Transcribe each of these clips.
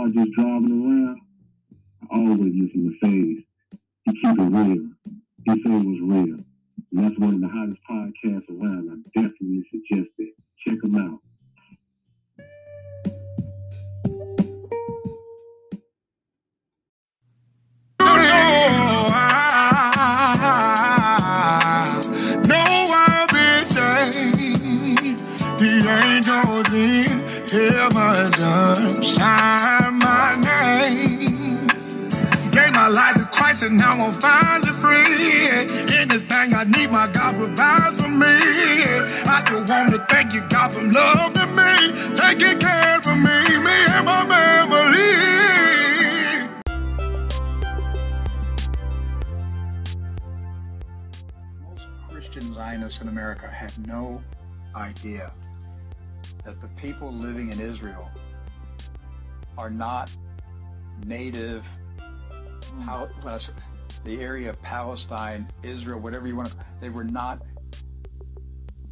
car just driving around, I always listen to Phaze. He keep it real. He say it was real. And that's one of the hottest podcasts around. I definitely suggest it. Check him out. No, and I'm finally free. Anything I need, my God provides for me. I just want to thank you, God, for loving me, taking care of me, me and my family. Most Christian Zionists in America had no idea that the people living in Israel are not native, Pal- the area of Palestine, Israel, whatever you want to, they were not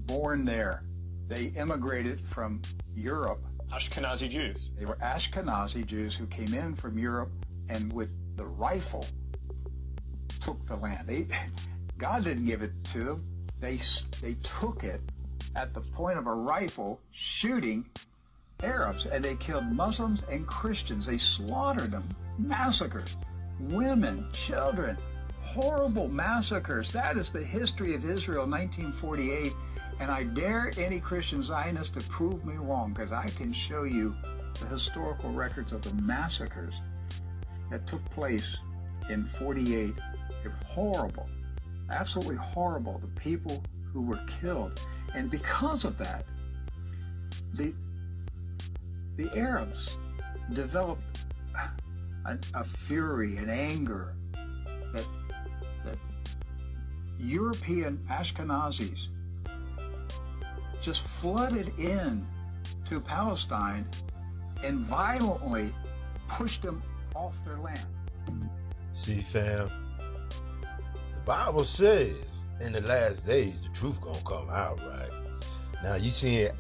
born there. They immigrated from Europe. Ashkenazi Jews. They were Ashkenazi Jews who came in from Europe and with the rifle took the land. They, God didn't give it to them. They, they took it at the point of a rifle shooting Arabs and they killed Muslims and Christians. They slaughtered them, massacres, women, children, horrible massacres. That is the history of Israel, 1948. And I dare any Christian Zionist to prove me wrong because I can show you the historical records of the massacres that took place in 48. They're horrible, absolutely horrible. The people who were killed. And because of that, the, the Arabs developed a, a fury and anger that, that European Ashkenazis just flooded in to Palestine and violently pushed them off their land. See, fam, the Bible says in the last days the truth gonna come out, right? Now you seeing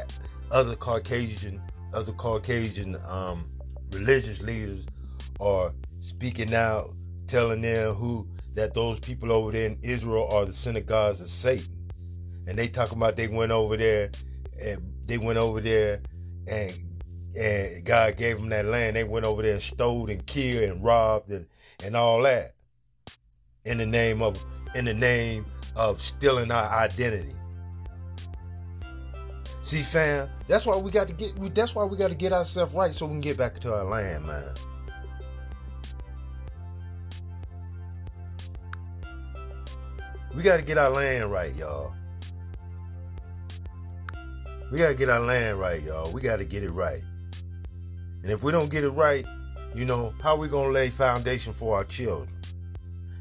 other Caucasian, other Caucasian um, religious leaders are speaking out, telling them who that those people over there in Israel are the synagogues of Satan, and they talking about they went over there and they went over there and and God gave them that land. They went over there and stole and killed and robbed and, and all that in the name of in the name of stealing our identity. See, fam, that's why we got to get. That's why we got to get ourselves right so we can get back to our land, man. We got to get our land right, y'all. We got to get our land right, y'all. We got to get it right. And if we don't get it right, you know, how we going to lay foundation for our children?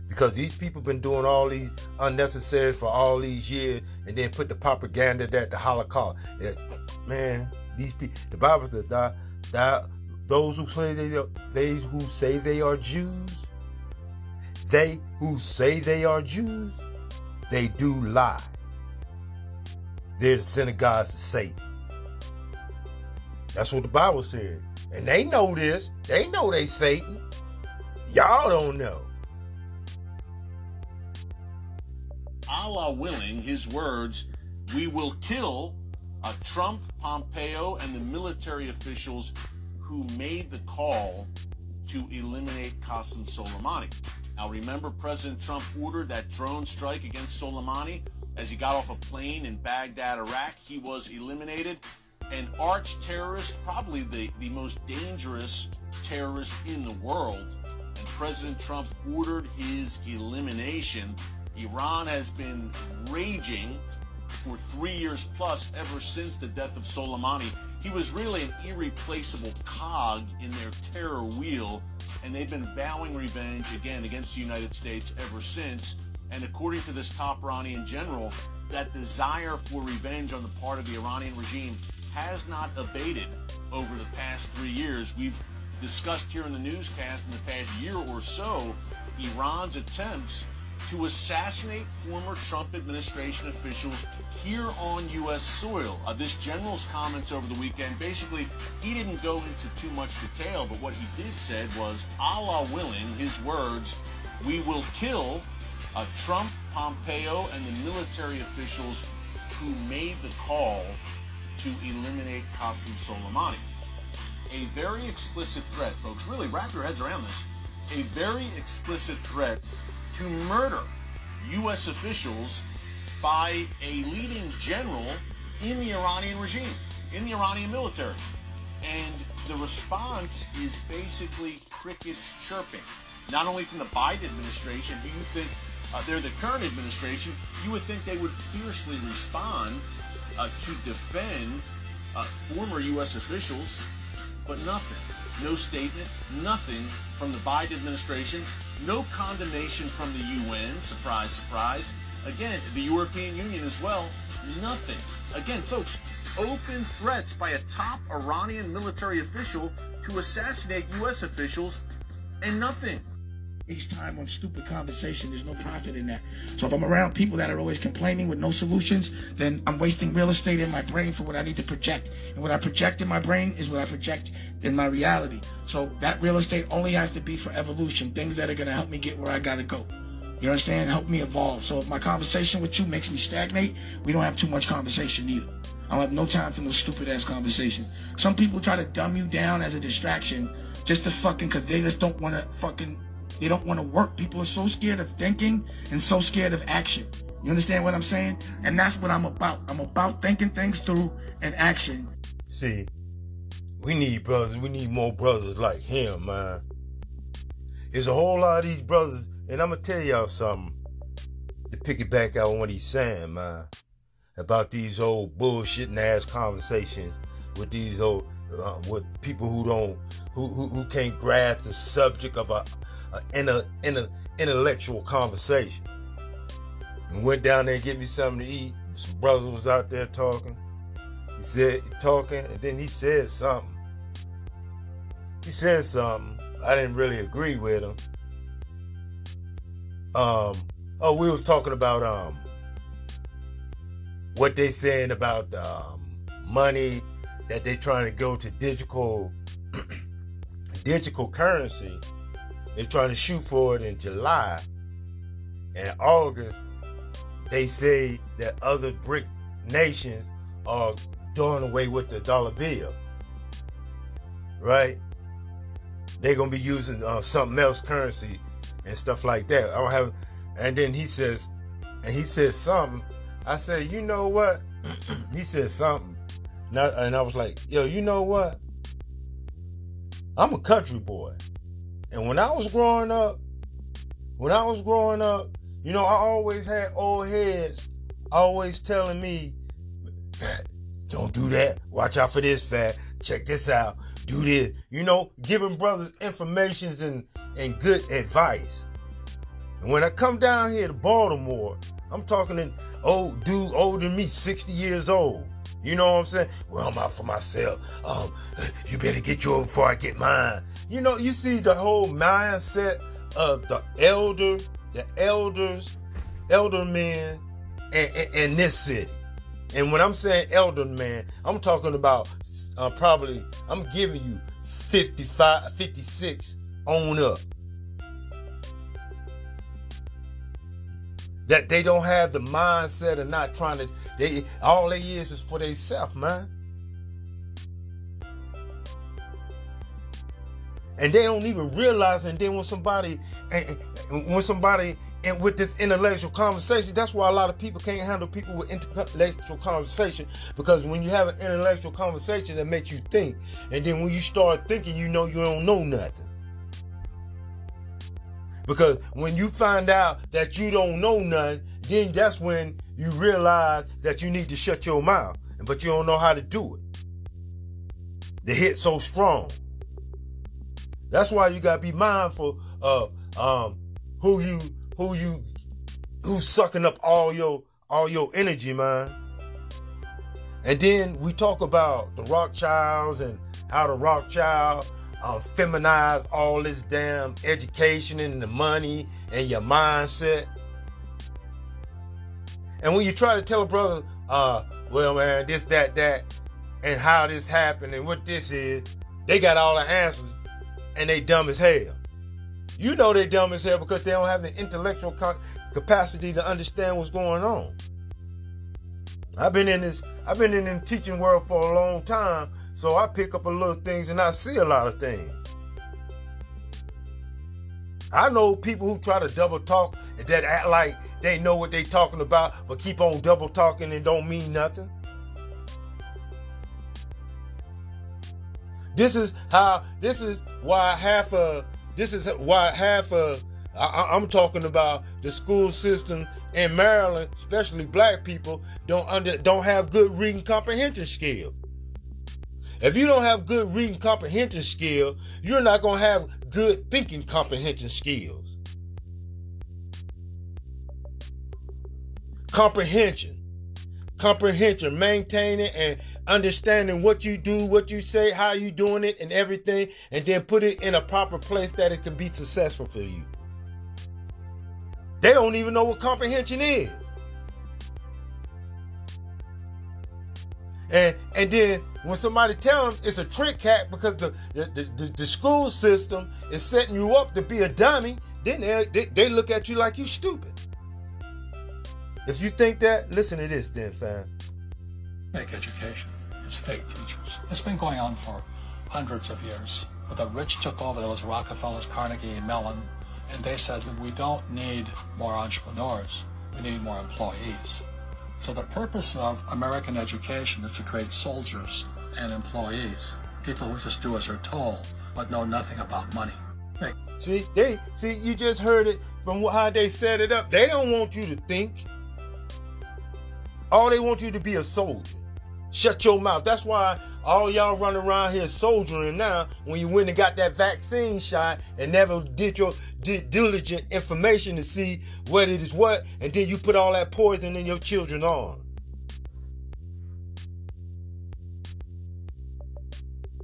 Because these people been doing all these unnecessary for all these years and then put the propaganda that the Holocaust. man, these people, the Bible says that, that those who say they, they who say they are Jews, they who say they are Jews, they do lie. They're the synagogues of Satan. That's what the Bible said. And they know this. They know they Satan. Y'all don't know. Allah willing, his words, we will kill uh, Trump, Pompeo, and the military officials who made the call to eliminate Qasem Soleimani. Now, remember, President Trump ordered that drone strike against Soleimani as he got off a plane in Baghdad, Iraq. He was eliminated. An arch terrorist, probably the, the most dangerous terrorist in the world. And President Trump ordered his elimination. Iran has been raging for three years plus ever since the death of Soleimani. He was really an irreplaceable cog in their terror wheel, and they've been vowing revenge again against the United States ever since. And according to this top Iranian general, that desire for revenge on the part of the Iranian regime has not abated over the past three years. We've discussed here in the newscast in the past year or so Iran's attempts to assassinate former Trump administration officials here on U.S. soil. Uh, this general's comments over the weekend, basically, he didn't go into too much detail, but what he did said was, Allah willing, his words, we will kill uh, Trump, Pompeo, and the military officials who made the call to eliminate Qasem Soleimani. A very explicit threat, folks. Really, wrap your heads around this. A very explicit threat to murder U.S. officials by a leading general in the Iranian regime, in the Iranian military. And the response is basically crickets chirping. Not only from the Biden administration, do you think uh, they're the current administration, you would think they would fiercely respond uh, to defend uh, former U.S. officials, but nothing. No statement, nothing from the Biden administration, no condemnation from the UN, surprise, surprise. Again, the European Union as well, nothing. Again, folks, open threats by a top Iranian military official to assassinate U.S. officials and nothing waste time on stupid conversation. There's no profit in that. So if I'm around people that are always complaining with no solutions, then I'm wasting real estate in my brain for what I need to project. And what I project in my brain is what I project in my reality. So that real estate only has to be for evolution, things that are going to help me get where I got to go. You understand? Help me evolve. So if my conversation with you makes me stagnate, we don't have too much conversation either. I don't have no time for no stupid ass conversation. Some people try to dumb you down as a distraction just to fucking, cause they just don't want to fucking they don't want to work. People are so scared of thinking and so scared of action. You understand what I'm saying? And that's what I'm about. I'm about thinking things through and action. See, we need brothers. We need more brothers like him, man. There's a whole lot of these brothers, and I'm gonna tell y'all something to pick it back out on what he's saying, man, about these old bullshitting ass conversations with these old uh, with people who don't who, who who can't grasp the subject of a a in a intellectual conversation. And went down there and get me something to eat. Some brother was out there talking. He said talking, and then he said something. He said something. I didn't really agree with him. Um, oh, we was talking about um what they saying about um, money that they're trying to go to digital digital currency they're trying to shoot for it in July. And August, they say that other BRIC nations are doing away with the dollar bill. Right? They're gonna be using uh, something else currency and stuff like that. I don't have. And then he says, and he says something. I said, you know what? he said something. And I, and I was like, yo, you know what? I'm a country boy. And when I was growing up, when I was growing up, you know, I always had old heads always telling me, don't do that. Watch out for this, fat. Check this out. Do this. You know, giving brothers informations and, and good advice. And when I come down here to Baltimore, I'm talking to old dude older than me, 60 years old. You know what I'm saying? Well, I'm out for myself. Um, you better get yours before I get mine. You know, you see the whole mindset of the elder, the elders, elder men in, this city. And when I'm saying elder man, I'm talking about uh, probably, I'm giving you 55, 56 on up. That they don't have the mindset of not trying to. They all they is is for themselves, man. and they don't even realize and then when somebody when somebody and with this intellectual conversation that's why a lot of people can't handle people with intellectual conversation because when you have an intellectual conversation that makes you think and then when you start thinking you know you don't know nothing because when you find out that you don't know none, then that's when you realize that you need to shut your mouth but you don't know how to do it the hit so strong that's why you gotta be mindful of um, who you who you who's sucking up all your all your energy, man. And then we talk about the rock Rothschilds and how the Rothschild um, feminize all this damn education and the money and your mindset. And when you try to tell a brother, uh, well, man, this, that, that, and how this happened and what this is, they got all the answers and they dumb as hell. You know they dumb as hell because they don't have the intellectual capacity to understand what's going on. I've been in this, I've been in the teaching world for a long time, so I pick up a little things and I see a lot of things. I know people who try to double talk that act like they know what they're talking about, but keep on double talking and don't mean nothing. This is how. This is why half of. This is why half of. I, I'm talking about the school system in Maryland, especially black people, don't under don't have good reading comprehension skill. If you don't have good reading comprehension skill, you're not gonna have good thinking comprehension skills. Comprehension comprehension, maintaining and understanding what you do, what you say, how you doing it, and everything, and then put it in a proper place that it can be successful for you. They don't even know what comprehension is. And and then when somebody tell them it's a trick cat because the the, the, the school system is setting you up to be a dummy, then they, they, they look at you like you stupid. If you think that, listen to this then, fam. Fake education. It's fake teachers. It's been going on for hundreds of years. But the rich took over, there was Rockefellers, Carnegie, and Mellon, and they said, we don't need more entrepreneurs, we need more employees. So the purpose of American education is to create soldiers and employees, people who just do they're told, but know nothing about money. See, they see you just heard it from how they set it up. They don't want you to think. All they want you to be a soldier. Shut your mouth. That's why all y'all running around here soldiering now when you went and got that vaccine shot and never did your did diligent information to see what it is what, and then you put all that poison in your children's arm.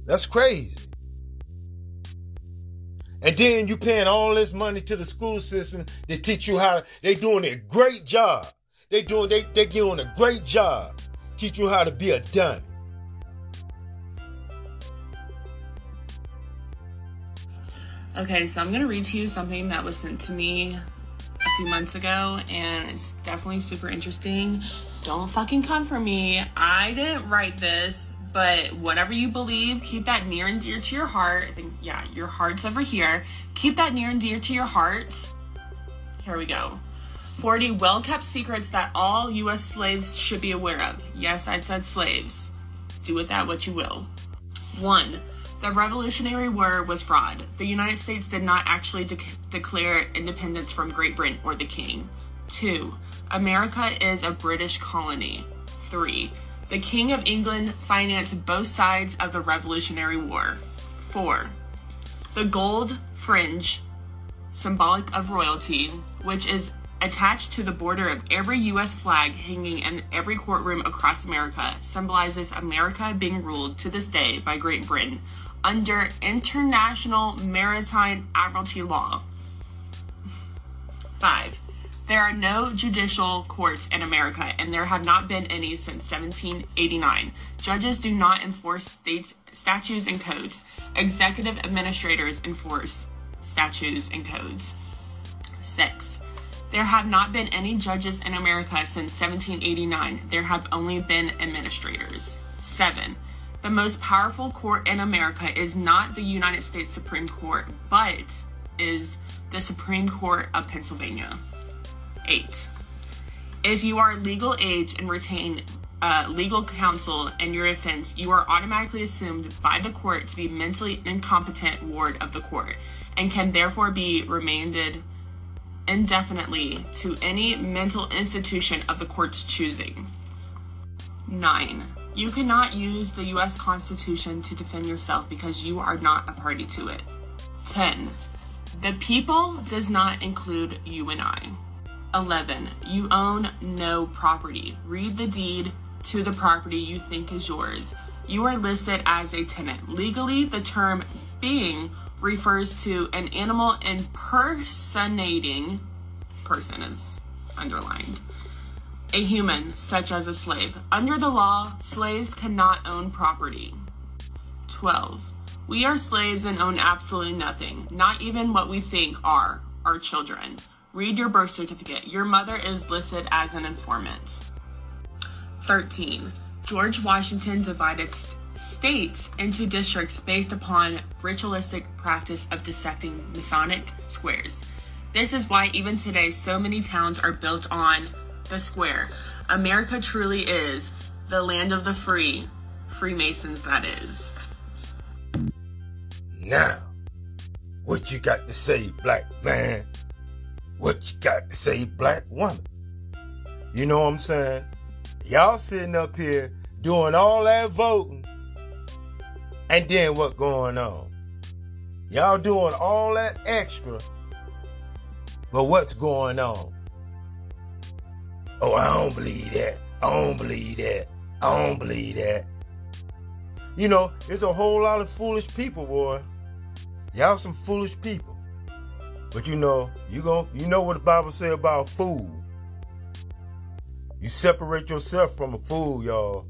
That's crazy. And then you paying all this money to the school system to teach you how to, they doing a great job. They doing they they doing a great job teach you how to be a dummy. Okay, so I'm gonna read to you something that was sent to me a few months ago, and it's definitely super interesting. Don't fucking come for me. I didn't write this, but whatever you believe, keep that near and dear to your heart. I think, yeah, your heart's over here. Keep that near and dear to your heart. Here we go. 40 well kept secrets that all U.S. slaves should be aware of. Yes, I said slaves. Do with that what you will. 1. The Revolutionary War was fraud. The United States did not actually de- declare independence from Great Britain or the King. 2. America is a British colony. 3. The King of England financed both sides of the Revolutionary War. 4. The gold fringe, symbolic of royalty, which is attached to the border of every U.S. flag hanging in every courtroom across America, symbolizes America being ruled to this day by Great Britain under international maritime admiralty law. 5. There are no judicial courts in America, and there have not been any since 1789. Judges do not enforce states, statutes and codes. Executive administrators enforce statutes and codes. 6. There have not been any judges in America since 1789. There have only been administrators. 7. The most powerful court in America is not the United States Supreme Court, but is the Supreme Court of Pennsylvania. 8. If you are legal age and retain uh, legal counsel in your offense, you are automatically assumed by the court to be mentally incompetent ward of the court and can therefore be remanded indefinitely to any mental institution of the court's choosing. 9. You cannot use the U.S. Constitution to defend yourself because you are not a party to it. 10. The people does not include you and I. 11. You own no property. Read the deed to the property you think is yours. You are listed as a tenant. Legally, the term being refers to an animal impersonating person is underlined a human such as a slave under the law slaves cannot own property 12 we are slaves and own absolutely nothing not even what we think are our children read your birth certificate your mother is listed as an informant 13 george washington divided st- states into districts based upon ritualistic practice of dissecting Masonic squares. This is why even today so many towns are built on the square. America truly is the land of the free, Freemasons that is. Now, what you got to say, black man? What you got to say, black woman? You know what I'm saying? Y'all sitting up here doing all that voting and then what going on? Y'all doing all that extra. But what's going on? Oh, I don't believe that. I don't believe that. I don't believe that. You know, there's a whole lot of foolish people, boy. Y'all some foolish people. But you know, you go you know what the Bible say about a fool. You separate yourself from a fool, y'all.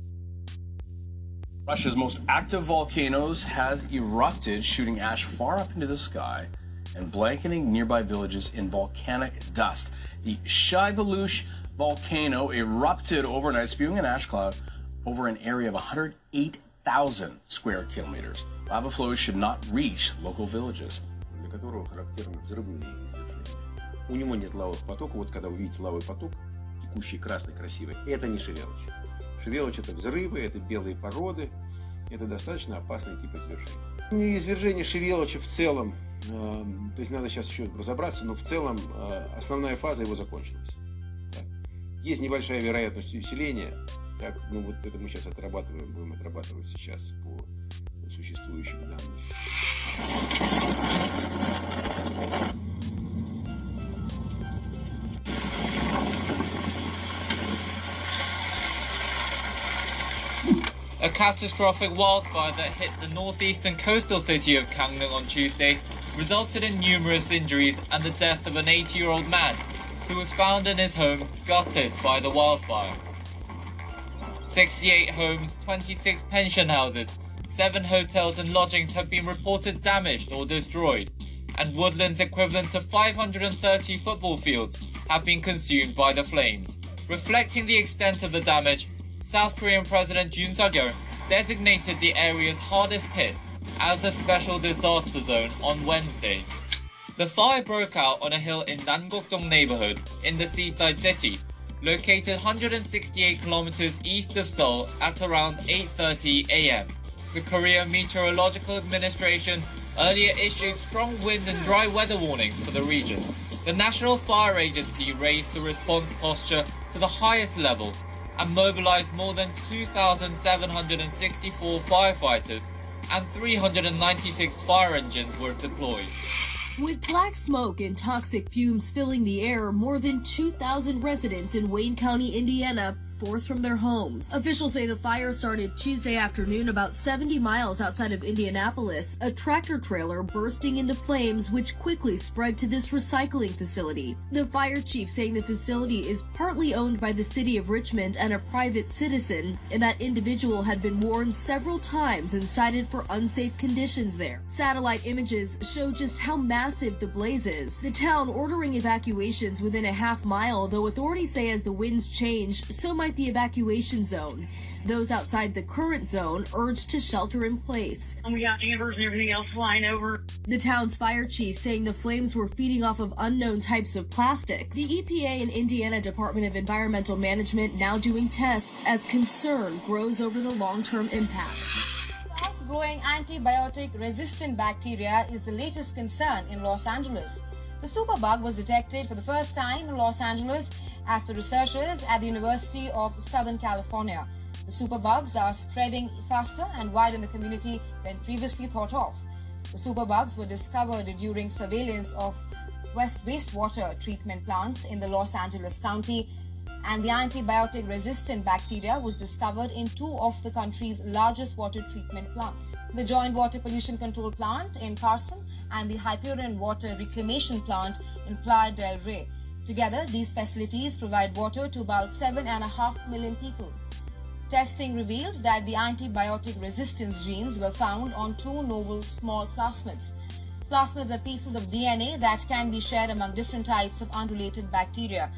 Russia's most active volcanoes has erupted, shooting ash far up into the sky and blanketing nearby villages in volcanic dust. The Shiveluch volcano erupted overnight, spewing an ash cloud over an area of 108,000 square kilometers. Lava flows should not reach local villages. Которого характерны взрывные извержения. У него нет лавовых потоков. Вот когда вы видите лавовый поток, текущий красный, красивый, это не шевелочь. Шевелочь это взрывы, это белые породы. Это достаточно опасный тип извержения. Извержение Шевелоча в целом, э, то есть надо сейчас еще разобраться, но в целом э, основная фаза его закончилась. Так. Есть небольшая вероятность усиления, так, ну вот это мы сейчас отрабатываем, будем отрабатывать сейчас по существующим данным. A catastrophic wildfire that hit the northeastern coastal city of Gangneung on Tuesday resulted in numerous injuries and the death of an 80 year old man who was found in his home gutted by the wildfire. 68 homes, 26 pension houses, 7 hotels and lodgings have been reported damaged or destroyed, and woodlands equivalent to 530 football fields have been consumed by the flames. Reflecting the extent of the damage, South Korean President Yoon Suk-yeol designated the areas hardest hit as a special disaster zone on Wednesday. The fire broke out on a hill in Nangokdong neighborhood in the seaside city, located 168 kilometers east of Seoul at around 8:30 a.m. The Korea Meteorological Administration earlier issued strong wind and dry weather warnings for the region. The National Fire Agency raised the response posture to the highest level and mobilized more than 2,764 firefighters and 396 fire engines were deployed. With black smoke and toxic fumes filling the air, more than 2,000 residents in Wayne County, Indiana, forced from their homes. Officials say the fire started Tuesday afternoon about 70 miles outside of Indianapolis, a tractor trailer bursting into flames which quickly spread to this recycling facility. The fire chief saying the facility is partly owned by the city of Richmond and a private citizen, and that individual had been warned several times and cited for unsafe conditions there. Satellite images show just how massive the blaze is. The town ordering evacuations within a half mile, though authorities say as the winds change, so might the evacuation zone. Those outside the current zone urged to shelter in place. And we got ambers and everything else flying over. The town's fire chief saying the flames were feeding off of unknown types of plastic. The EPA and Indiana Department of Environmental Management now doing tests as concern grows over the long-term impact. Fast-growing antibiotic resistant bacteria is the latest concern in Los Angeles. The superbug was detected for the first time in Los Angeles as per researchers at the University of Southern California. The superbugs are spreading faster and wider in the community than previously thought of. The superbugs were discovered during surveillance of west wastewater treatment plants in the Los Angeles County and the antibiotic resistant bacteria was discovered in two of the country's largest water treatment plants. The Joint Water Pollution Control Plant in Carson and the Hyperion Water Reclamation Plant in Playa del Rey. Together, these facilities provide water to about 7.5 million people. Testing revealed that the antibiotic resistance genes were found on two novel small plasmids. Plasmids are pieces of DNA that can be shared among different types of unrelated bacteria.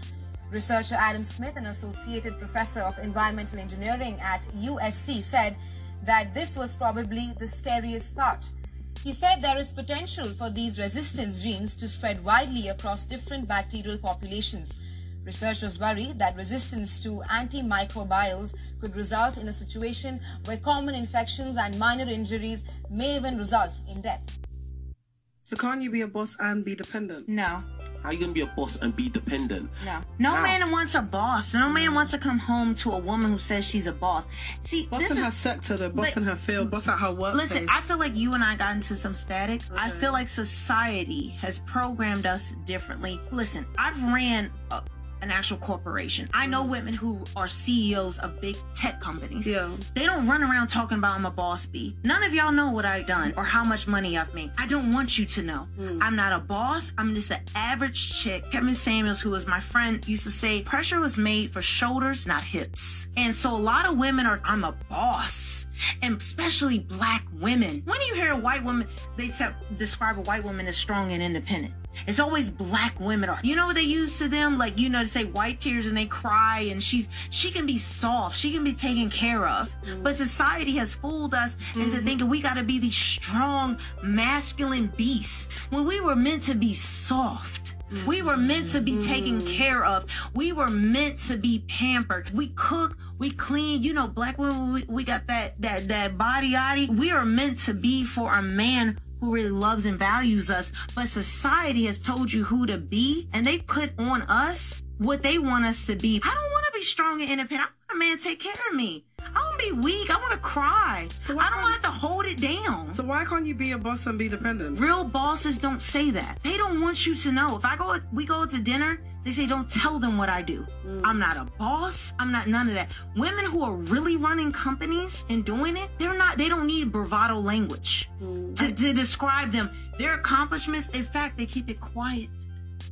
Researcher Adam Smith, an associated professor of environmental engineering at USC, said that this was probably the scariest part. He said there is potential for these resistance genes to spread widely across different bacterial populations. Researchers worry that resistance to antimicrobials could result in a situation where common infections and minor injuries may even result in death. So can't you be a boss and be dependent? No. How you gonna be a boss and be dependent? No. No How? man wants a boss. No man wants to come home to a woman who says she's a boss. See, Boss this in is, her sector, though. Boss but- in her field. Boss at her workplace. Listen, I feel like you and I got into some static. I feel like society has programmed us differently. Listen, I've ran a, an actual corporation. I know women who are CEOs of big tech companies. Yeah. They don't run around talking about I'm a boss bee. None of y'all know what I've done or how much money I've made. I don't want you to know. Hmm. I'm not a boss. I'm just an average chick. Kevin Samuels, who was my friend, used to say pressure was made for shoulders, not hips. And so a lot of women are, I'm a boss. And especially black women. When you hear a white woman, they describe a white woman as strong and independent. It's always black women are. You know what they use to them? Like, you know, to say white tears and they cry and she's, she can be soft. She can be taken care of. Mm-hmm. But society has fooled us into mm-hmm. thinking we gotta be these strong, masculine beasts when we were meant to be soft. We mm-hmm. were meant to be taken care of. We were meant to be pampered. We cook, we clean. You know, black women, we, we got that that that body yaddy. We are meant to be for a man who really loves and values us. But society has told you who to be, and they put on us what they want us to be. I don't want to be strong and independent. I want a man to take care of me. I want to be weak. I want to cry. So I don't want to hold it down. So why can't you be a boss and be dependent? Real bosses don't say that. They don't want you to know. If I go, we go to dinner. They say don't tell them what I do. Mm. I'm not a boss. I'm not none of that. Women who are really running companies and doing it, they're not. They don't need bravado language mm. to, to describe them. Their accomplishments. In fact, they keep it quiet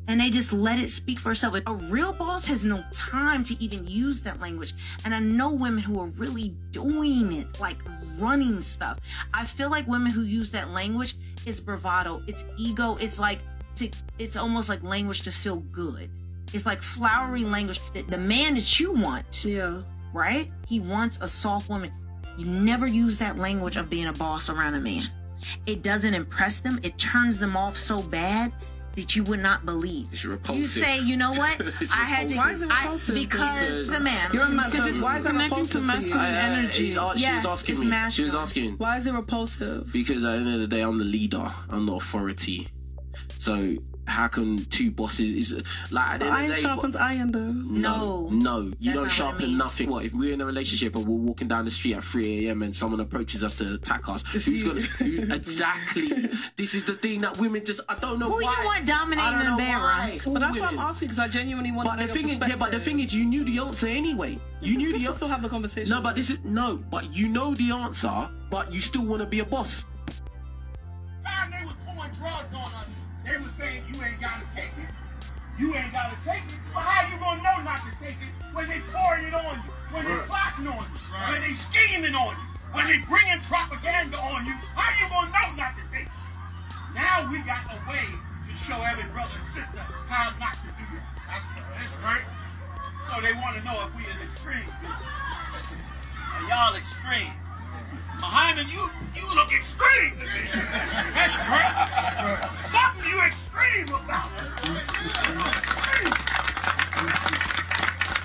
and they just let it speak for itself. A real boss has no time to even use that language. And I know women who are really doing it, like running stuff. I feel like women who use that language is bravado, it's ego, it's like to, it's almost like language to feel good. It's like flowery language. The, the man that you want, yeah, right? He wants a soft woman. You never use that language of being a boss around a man. It doesn't impress them. It turns them off so bad that you would not believe. It's repulsive. You say, you know what? I had to. Why is it I- repulsive? because the man. You're a man, so Because it's why is it connecting repulsive to for you? masculine energy. she's a- she yes, was asking it's me. She was asking. Why is it repulsive? Because at the end of the day, I'm the leader. I'm the authority. So how can two bosses is like at the end Iron of the day, sharpens iron, though. no, no, you don't not what it sharpen nothing. What if we're in a relationship and we're walking down the street at 3 a.m. and someone approaches us to attack us? Who's gonna who, exactly? this is the thing that women just I don't know Who you want dominating I don't the know bedroom? why. But that's why I'm asking because I genuinely want But to the thing is, yeah, but the thing is, you knew the answer anyway. You knew the answer. Still have the conversation. No, but this is no, but you know the answer, but you still want to be a boss. time they was pouring drugs on us, they were saying you ain't gotta take it. You ain't gotta take it. But how you gonna know not to take it when they pouring it on you, when they plotting on you, when they scheming on you, when they bringing propaganda on you? How you gonna know not to take it? Now we got a way to show every brother and sister how not to do that. That's, that's right. So they want to know if we in extreme. And y'all extreme. Muhammad, you you look extreme to me. That's right. Something you extreme about.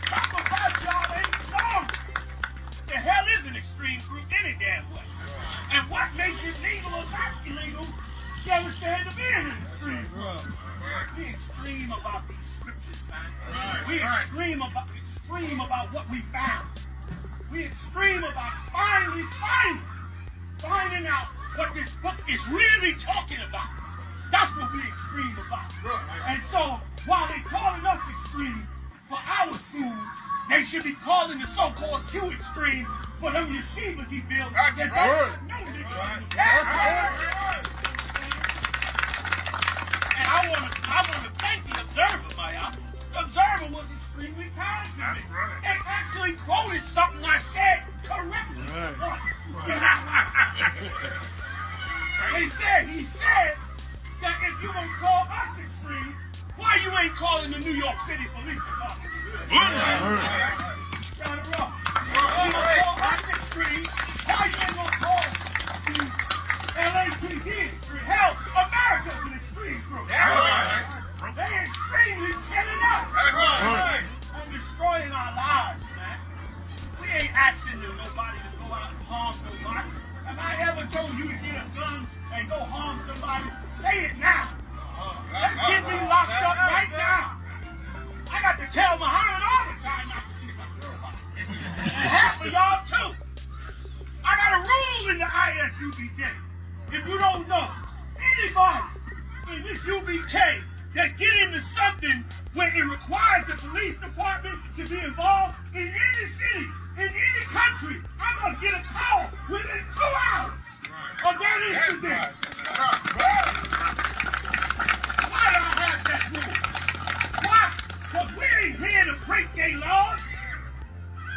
Something about y'all ain't strong. The hell is an extreme group any damn way. And what makes it legal or not illegal, you understand to be an extreme group. We extreme about these scriptures, man. We extreme about extreme about what we found. We extreme about finally, finally finding out what this book is really talking about. That's what we extreme about. And so, while they calling us extreme for our school, they should be calling the so-called Q extreme for them yeshivas he built. That's that right. No, nigga. That's right. And I want to, I want to thank the Observer, Maya. The Observer was extremely kind to me. And actually quoted something I said correctly once. he said, he said that if you gonna call us extreme, why you ain't calling the New York City Police Department? Got it wrong. If you gonna call us extreme, why you ain't gonna call the LAPD extreme? Hell, America's an extreme group. Extremely killing us. And destroying our lives, man. We ain't asking nobody to go out and harm nobody. Have I ever told you to get a gun and go harm somebody? Say it now. Uh-huh. Let's get me locked up right now. I got to tell Muhammad all the time not to my girl. And half of y'all too. I got a rule in the ISUPK. If you don't know, anybody in this UPK that get into something where it requires the police department to be involved in any city, in any country, I must get a call within two hours of that incident. Why do I have that rule? Why? Because we ain't here to break their laws.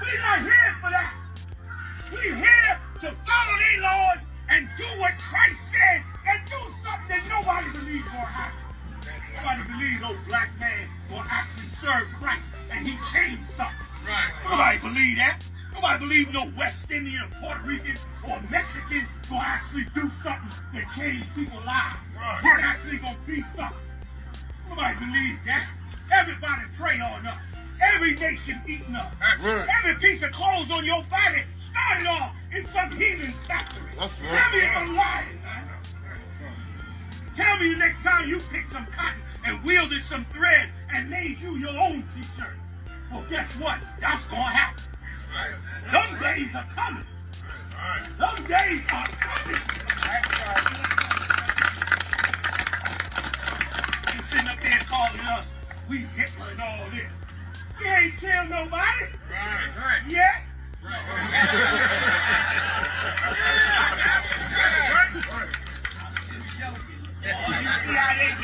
We're not here for that. We're here to follow their laws and do what Christ said and do something that nobody believes gonna happen. Nobody believes no black man will actually serve Christ and he changed something. Right. Nobody believe that. Nobody believe no West Indian, Puerto Rican, or Mexican will actually do something that change people's lives. Right. We're actually gonna be something. Nobody believe that. Everybody pray on us. Every nation eating up. That's right. Every piece of clothes on your body started off in some heathen factory. That's right. Tell me if I'm lying, man. Tell me the next time you pick some cotton and wielded some thread and made you your own t-shirt. Well, guess what? That's gonna happen. Them days are coming. Them days are coming. You sitting up there calling us, we Hitler and all this. We ain't killed nobody. Right, right. Yet. You CIA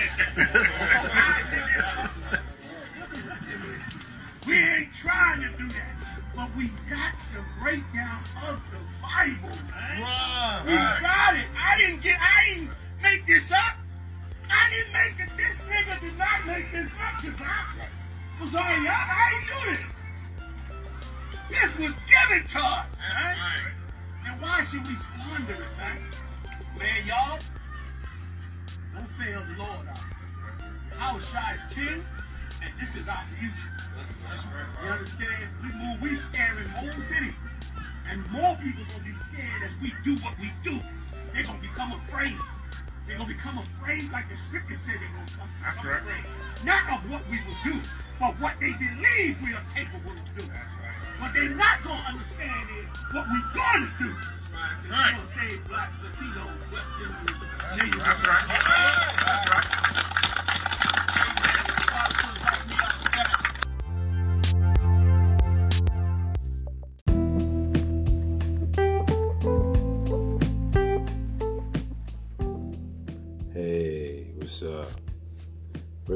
I was on y'all. I ain't do this. This was given to us, man. And why should we squander it, man? Man, y'all, don't fail the Lord out. Our Shai is king, and this is our future. You understand? We move, we scaring whole cities. And more people gonna be scared as we do what we do. They're gonna become afraid. They're gonna become afraid like the scripture said they're gonna come. That's become right. afraid. Not of what we will do, but what they believe we are capable of doing. That's right. What they're not gonna understand is what we're gonna do. That's We're right. gonna save blacks, Latinos, West Indians, That's right. That's right.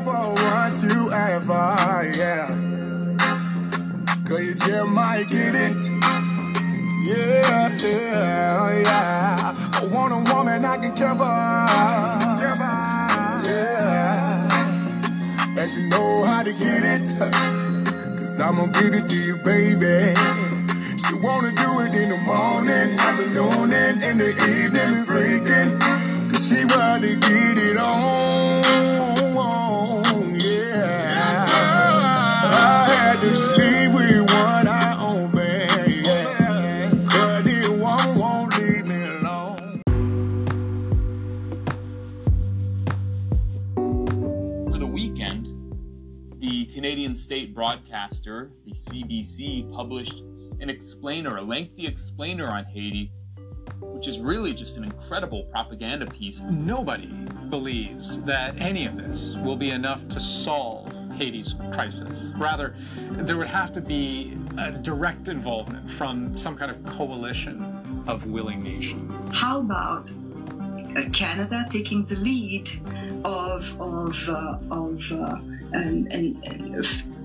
Be want you ever, yeah. Cause you just might get it. Yeah, yeah, yeah. I want a woman I can for. Yeah. And she know how to get it. Cause I'm gonna give it to you, baby. She wanna do it in the morning, afternoon, and in the evening, freaking. Cause she wanna get it on, Canadian state broadcaster, the CBC, published an explainer, a lengthy explainer on Haiti, which is really just an incredible propaganda piece. Nobody believes that any of this will be enough to solve Haiti's crisis. Rather, there would have to be a direct involvement from some kind of coalition of willing nations. How about uh, Canada taking the lead of of uh, of uh, an, an,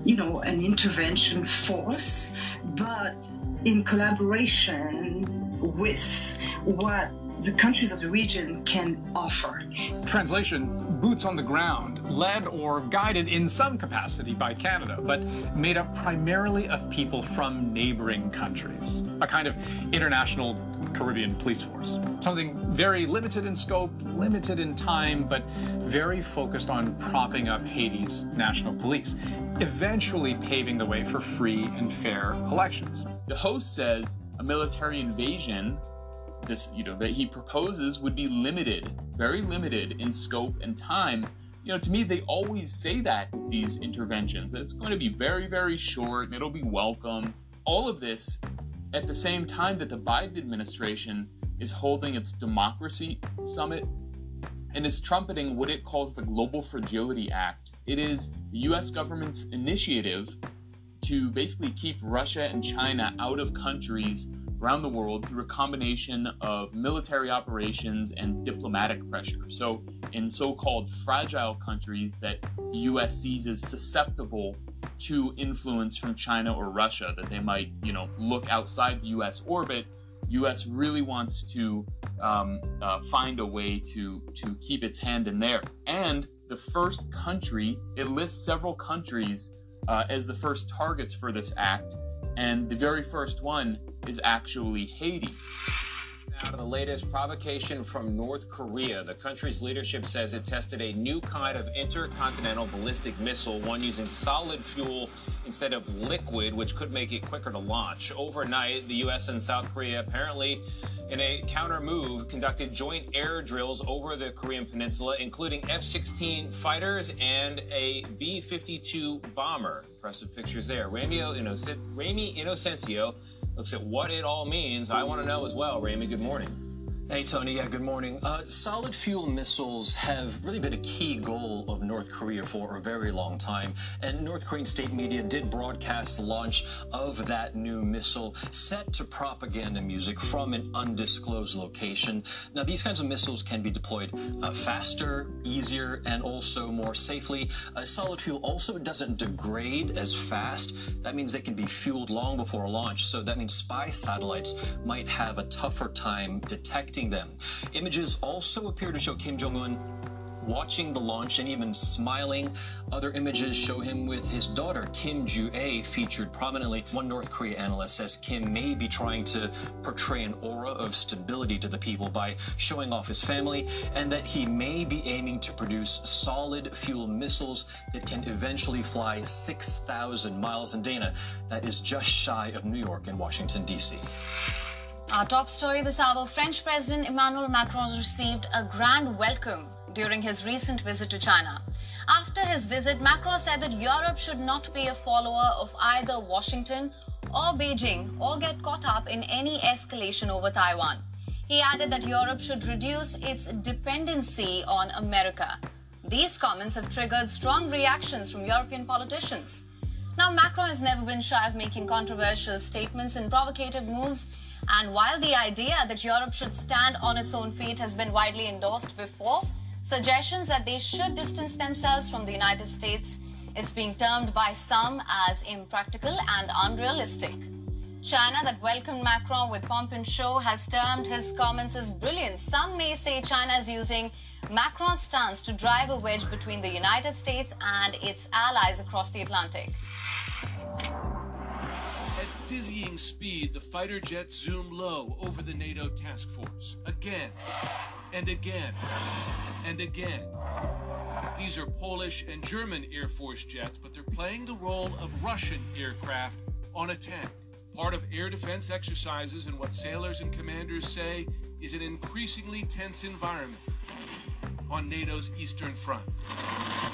you know an intervention force, but in collaboration with what the countries of the region can offer. Translation boots on the ground, led or guided in some capacity by Canada, but made up primarily of people from neighboring countries. A kind of international Caribbean police force. Something very limited in scope, limited in time, but very focused on propping up Haiti's national police, eventually paving the way for free and fair elections. The host says a military invasion this you know that he proposes would be limited very limited in scope and time. You know to me they always say that with these interventions it's going to be very very short and it'll be welcome. All of this at the same time that the biden administration is holding its democracy summit and is trumpeting what it calls the global fragility act. It is the us government's initiative to basically keep russia and china out of countries around the world through a combination of military operations and diplomatic pressure. So, in so called fragile countries that the US sees as susceptible to influence from China or Russia, that they might, you know, look outside the US orbit, US really wants to um, uh, find a way to, to keep its hand in there. And the first country, it lists several countries uh, as the first targets for this act. And the very first one is actually Haiti. Now the latest provocation from North Korea. The country's leadership says it tested a new kind of intercontinental ballistic missile, one using solid fuel instead of liquid, which could make it quicker to launch. Overnight, the U.S. and South Korea apparently, in a counter move, conducted joint air drills over the Korean peninsula, including F 16 fighters and a B 52 bomber. Impressive pictures there. Ramy Inocencio looks at what it all means. I want to know as well. Ramy, good morning. Hey, Tony. Yeah, good morning. Uh, solid fuel missiles have really been a key goal of North Korea for a very long time. And North Korean state media did broadcast the launch of that new missile set to propaganda music from an undisclosed location. Now, these kinds of missiles can be deployed uh, faster, easier, and also more safely. Uh, solid fuel also doesn't degrade as fast. That means they can be fueled long before launch. So that means spy satellites might have a tougher time detecting them. Images also appear to show Kim Jong un watching the launch and even smiling. Other images show him with his daughter, Kim Ju-ae, featured prominently. One North Korea analyst says Kim may be trying to portray an aura of stability to the people by showing off his family, and that he may be aiming to produce solid fuel missiles that can eventually fly 6,000 miles. in Dana, that is just shy of New York and Washington, D.C. Our top story this hour French President Emmanuel Macron received a grand welcome during his recent visit to China. After his visit, Macron said that Europe should not be a follower of either Washington or Beijing or get caught up in any escalation over Taiwan. He added that Europe should reduce its dependency on America. These comments have triggered strong reactions from European politicians. Now, Macron has never been shy of making controversial statements and provocative moves. And while the idea that Europe should stand on its own feet has been widely endorsed before, suggestions that they should distance themselves from the United States, is being termed by some as impractical and unrealistic. China, that welcomed Macron with pomp and show, has termed his comments as brilliant. Some may say China is using Macron's stance to drive a wedge between the United States and its allies across the Atlantic. Dizzying speed, the fighter jets zoom low over the NATO task force. Again, and again, and again. These are Polish and German Air Force jets, but they're playing the role of Russian aircraft on attack. Part of air defense exercises and what sailors and commanders say is an increasingly tense environment on NATO's Eastern Front.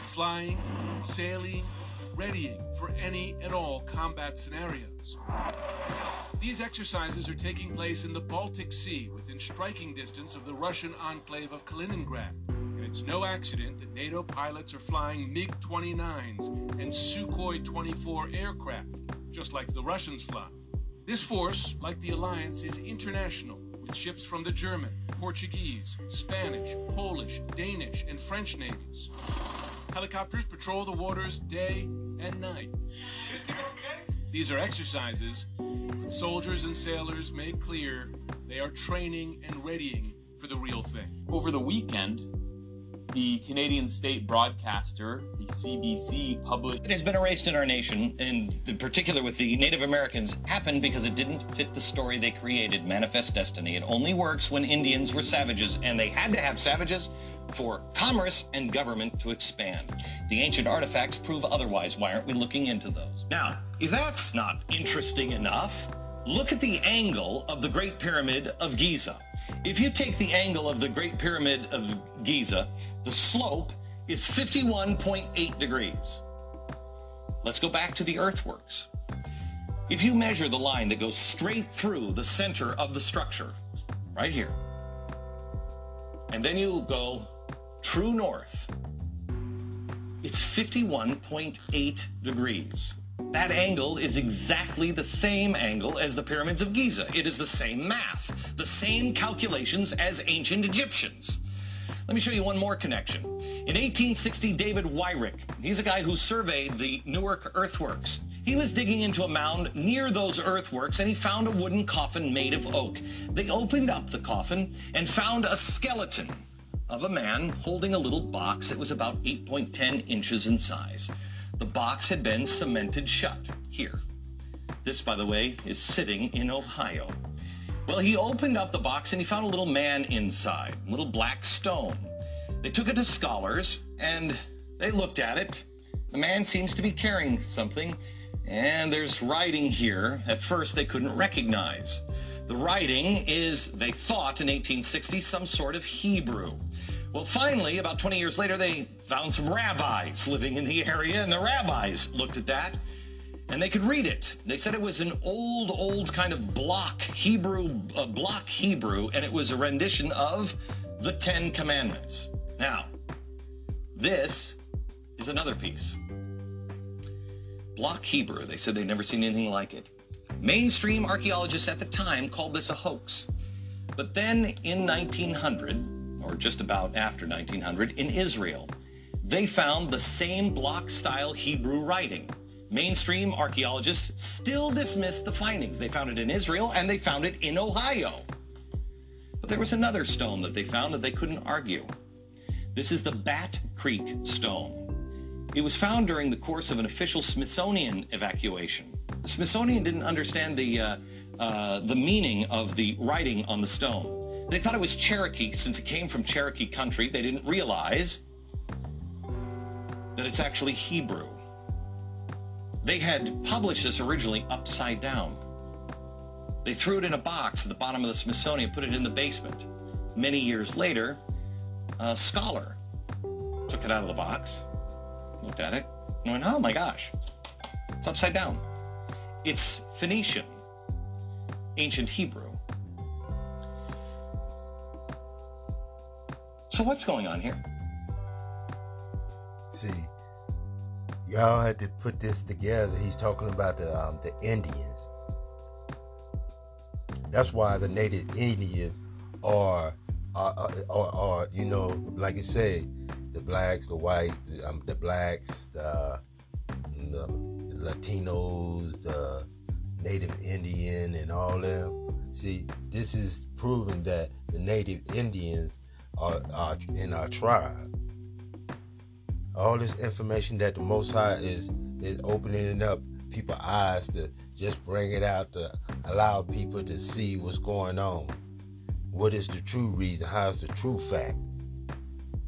Flying, sailing, readying for any and all combat scenarios. These exercises are taking place in the Baltic Sea within striking distance of the Russian enclave of Kaliningrad. And it's no accident that NATO pilots are flying MiG 29s and Sukhoi 24 aircraft, just like the Russians fly. This force, like the Alliance, is international, with ships from the German, Portuguese, Spanish, Polish, Danish, and French navies. Helicopters patrol the waters day and night. These are exercises that soldiers and sailors make clear they are training and readying for the real thing. Over the weekend, the Canadian state broadcaster, the CBC, published. It has been erased in our nation, in particular with the Native Americans, happened because it didn't fit the story they created, Manifest Destiny. It only works when Indians were savages, and they had to have savages for commerce and government to expand. The ancient artifacts prove otherwise. Why aren't we looking into those? Now, if that's not interesting enough, look at the angle of the Great Pyramid of Giza. If you take the angle of the Great Pyramid of Giza, the slope is 51.8 degrees. Let's go back to the earthworks. If you measure the line that goes straight through the center of the structure, right here, and then you go true north, it's 51.8 degrees. That angle is exactly the same angle as the pyramids of Giza. It is the same math, the same calculations as ancient Egyptians. Let me show you one more connection. In 1860, David Wyrick, he's a guy who surveyed the Newark earthworks. He was digging into a mound near those earthworks and he found a wooden coffin made of oak. They opened up the coffin and found a skeleton of a man holding a little box that was about 8.10 inches in size. The box had been cemented shut here. This, by the way, is sitting in Ohio. Well, he opened up the box and he found a little man inside, a little black stone. They took it to scholars and they looked at it. The man seems to be carrying something, and there's writing here at first they couldn't recognize. The writing is, they thought in 1860, some sort of Hebrew. Well, finally, about 20 years later, they found some rabbis living in the area, and the rabbis looked at that and they could read it. They said it was an old, old kind of block Hebrew, uh, block Hebrew, and it was a rendition of the Ten Commandments. Now, this is another piece. Block Hebrew. They said they'd never seen anything like it. Mainstream archaeologists at the time called this a hoax. But then in 1900, or just about after 1900, in Israel, they found the same block style Hebrew writing. Mainstream archaeologists still dismiss the findings. They found it in Israel and they found it in Ohio. But there was another stone that they found that they couldn't argue. This is the Bat Creek stone. It was found during the course of an official Smithsonian evacuation. The Smithsonian didn't understand the, uh, uh, the meaning of the writing on the stone. They thought it was Cherokee since it came from Cherokee country. They didn't realize that it's actually Hebrew. They had published this originally upside down. They threw it in a box at the bottom of the Smithsonian, put it in the basement. Many years later, a scholar took it out of the box, looked at it, and went, oh my gosh, it's upside down. It's Phoenician, ancient Hebrew. So what's going on here? See, y'all had to put this together. He's talking about the um, the Indians. That's why the native Indians are are, are, are you know, like I said, the blacks, the whites, the, um, the blacks, the, the Latinos, the Native Indian, and all them. See, this is proving that the Native Indians are, are in our tribe. All this information that the Most High is is opening up people's eyes to just bring it out to allow people to see what's going on. What is the true reason? How's the true fact?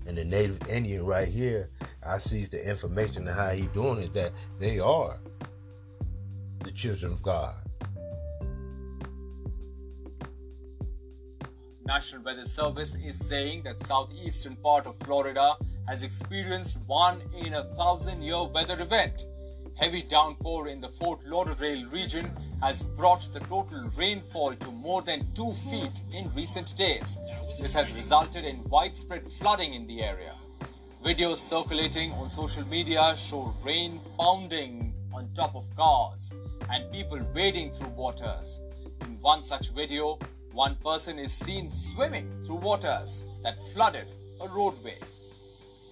And the native Indian right here, I sees the information and how he doing it that they are the children of God. National Weather Service is saying that southeastern part of Florida has experienced one in a thousand year weather event. Heavy downpour in the Fort Lauderdale region has brought the total rainfall to more than 2 feet in recent days. This has resulted in widespread flooding in the area. Videos circulating on social media show rain pounding on top of cars and people wading through waters. In one such video, one person is seen swimming through waters that flooded a roadway.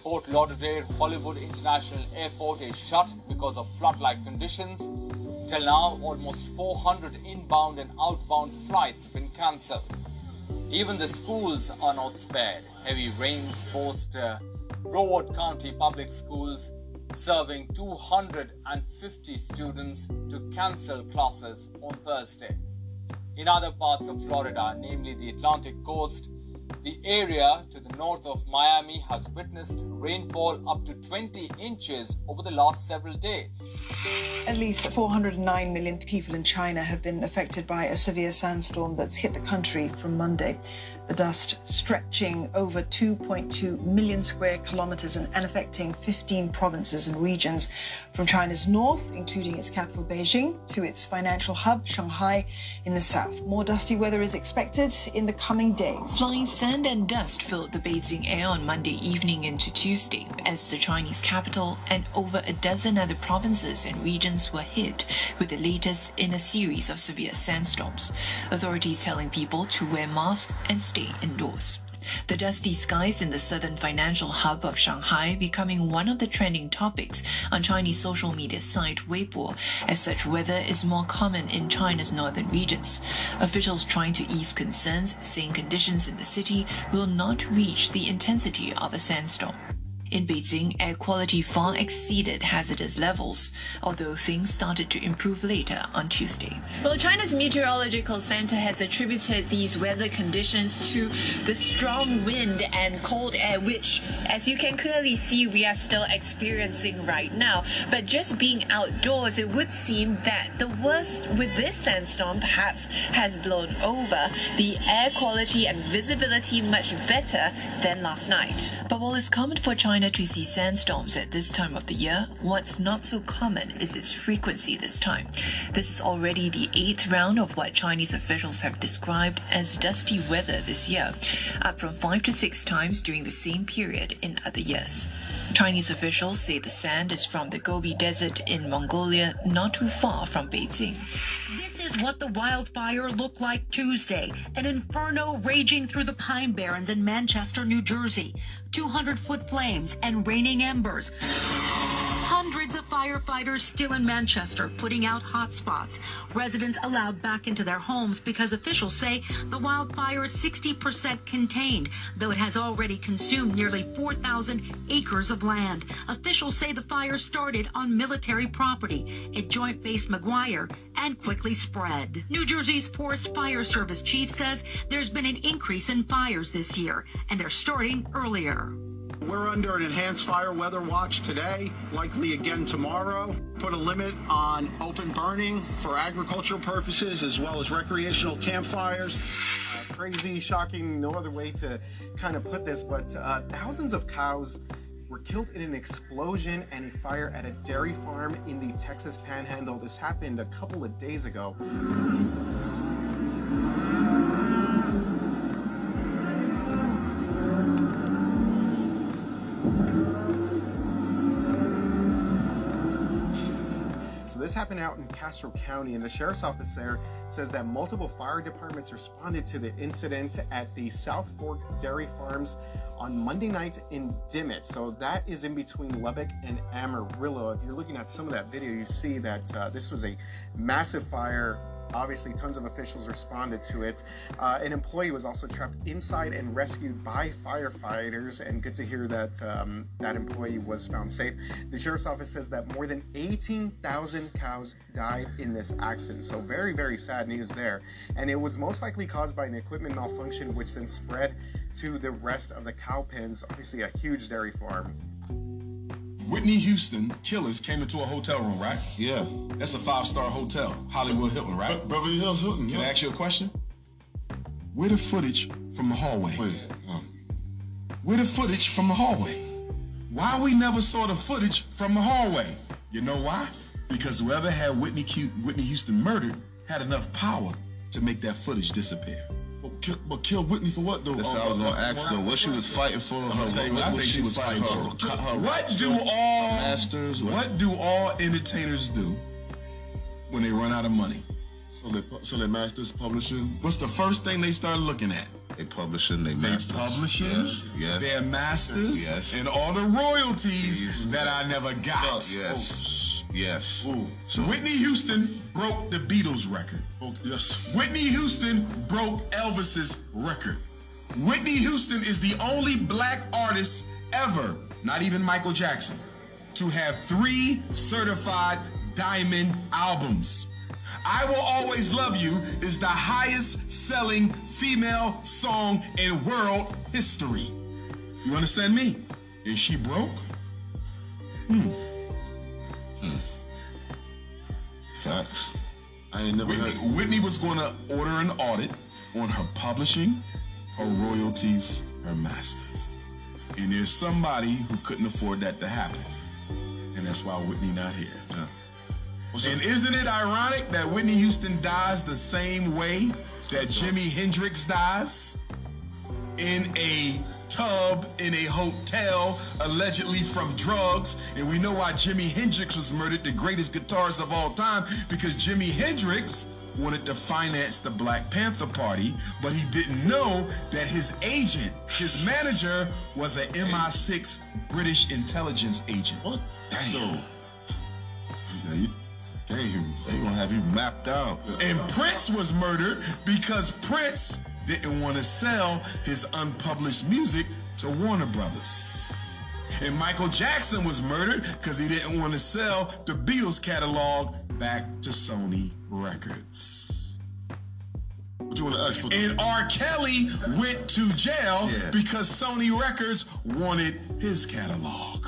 Fort Lauderdale Hollywood International Airport is shut because of flood-like conditions. Till now, almost 400 inbound and outbound flights have been cancelled. Even the schools are not spared. Heavy rains forced uh, Broward County Public Schools, serving 250 students, to cancel classes on Thursday. In other parts of Florida, namely the Atlantic coast, the area to the north of Miami has witnessed rainfall up to 20 inches over the last several days. At least 409 million people in China have been affected by a severe sandstorm that's hit the country from Monday the dust stretching over 2.2 million square kilometers and, affecting 15 provinces and regions from China's north, including its capital Beijing, to its financial hub Shanghai in the south. More dusty weather is expected in the coming days. Flying sand and dust filled the Beijing air on Monday evening into Tuesday as the Chinese capital and over a dozen other provinces and regions were hit with the latest in a series of severe sandstorms. Authorities telling people to wear masks and indoors. The dusty skies in the southern financial hub of Shanghai becoming one of the trending topics on Chinese social media site Weibo, as such weather is more common in China's northern regions. Officials trying to ease concerns, saying conditions in the city will not reach the intensity of a sandstorm. In Beijing, air quality far exceeded hazardous levels, although things started to improve later on Tuesday. Well, China's Meteorological Center has attributed these weather conditions to the strong wind and cold air, which, as you can clearly see, we are still experiencing right now. But just being outdoors, it would seem that the worst with this sandstorm perhaps has blown over. The air quality and visibility much better than last night. But while it's common for China China to see sandstorms at this time of the year, what's not so common is its frequency this time. This is already the eighth round of what Chinese officials have described as dusty weather this year, up from five to six times during the same period in other years. Chinese officials say the sand is from the Gobi Desert in Mongolia, not too far from Beijing. Is what the wildfire looked like Tuesday an inferno raging through the Pine Barrens in Manchester, New Jersey. 200 foot flames and raining embers. Hundreds of firefighters still in Manchester putting out hot spots. Residents allowed back into their homes because officials say the wildfire is 60% contained, though it has already consumed nearly 4,000 acres of land. Officials say the fire started on military property at Joint Base McGuire and quickly spread. New Jersey's Forest Fire Service chief says there's been an increase in fires this year, and they're starting earlier. We're under an enhanced fire weather watch today, likely again tomorrow. Put a limit on open burning for agricultural purposes as well as recreational campfires. Uh, crazy, shocking, no other way to kind of put this, but uh, thousands of cows were killed in an explosion and a fire at a dairy farm in the Texas Panhandle. This happened a couple of days ago. Happened out in Castro County, and the sheriff's office there says that multiple fire departments responded to the incident at the South Fork Dairy Farms on Monday night in Dimmitt. So that is in between Lubbock and Amarillo. If you're looking at some of that video, you see that uh, this was a massive fire Obviously, tons of officials responded to it. Uh, an employee was also trapped inside and rescued by firefighters, and good to hear that um, that employee was found safe. The sheriff's office says that more than 18,000 cows died in this accident. So, very, very sad news there. And it was most likely caused by an equipment malfunction, which then spread to the rest of the cow pens. Obviously, a huge dairy farm. Whitney Houston killers came into a hotel room, right? Yeah. That's a five star hotel, Hollywood Hilton, right? Be- Beverly Hills Hilton. Can yeah. I ask you a question? Where the footage from the hallway? Wait. Um, Where the footage from the hallway? Why we never saw the footage from the hallway? You know why? Because whoever had Whitney, Q- Whitney Houston murdered had enough power to make that footage disappear. But, kill, but kill Whitney for what though? That's Listen, I was gonna ask though what she was fighting for. I'm gonna tell you what I think she was fighting for. Her, her What do her all masters? What do all entertainers do when they run out of money? So they so they masters publishing. What's the first thing they start looking at? They publishing. They They masters. publishing Yes. Yes. their masters Yes. and all the royalties Yes. that I never got. Yes. Oh. Yes. So Whitney Houston broke the Beatles record. Oh, yes. Whitney Houston broke Elvis's record. Whitney Houston is the only black artist ever, not even Michael Jackson, to have three certified diamond albums. I Will Always Love You is the highest selling female song in world history. You understand me? Is she broke? Hmm. Facts. I ain't never Whitney, heard. Whitney was going to order an audit on her publishing, her royalties, her masters. And there's somebody who couldn't afford that to happen. And that's why Whitney not here. And isn't it ironic that Whitney Houston dies the same way that Jimi Hendrix dies? In a tub in a hotel, allegedly from drugs. And we know why Jimi Hendrix was murdered, the greatest guitarist of all time, because Jimi Hendrix wanted to finance the Black Panther Party, but he didn't know that his agent, his manager, was an MI6 British intelligence agent. What? Damn. Damn, they gonna have you mapped out. And Prince was murdered because Prince didn't want to sell his unpublished music to Warner Brothers. And Michael Jackson was murdered because he didn't want to sell the Beatles catalog back to Sony Records. And R. Kelly went to jail Yeah. because Sony Records wanted his catalog.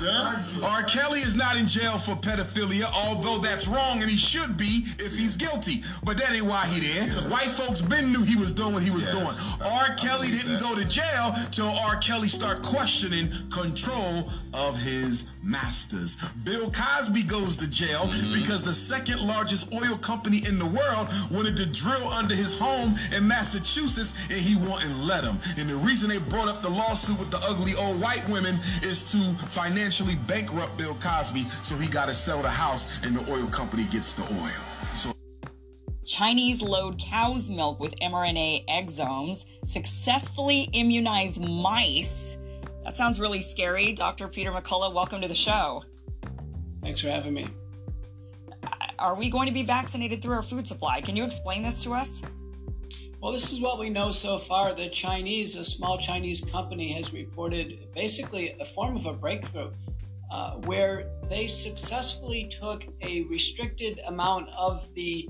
R. Kelly is not in jail for pedophilia, although that's wrong and he should be if he's guilty. But that ain't why he did. White folks been knew he was doing what he was doing. R. Kelly didn't go to jail till R. Kelly start questioning control of his masters. Bill Cosby goes to jail because the second largest oil company in the world wanted to drill under his home in Massachusetts and he wouldn't let him. And the reason they brought up the lawsuit with the ugly old white women is to financially bankrupt Bill Cosby so he got to sell the house and the oil company gets the oil. So Chinese load cow's milk with mRNA exosomes, successfully immunize mice. That sounds really scary. Dr. Peter McCullough, welcome to the show. Thanks for having me. Uh, are we going to be vaccinated through our food supply? Can you explain this to us? Well, this is what we know so far. The Chinese, a small Chinese company, has reported basically a form of a breakthrough uh, where they successfully took a restricted amount of the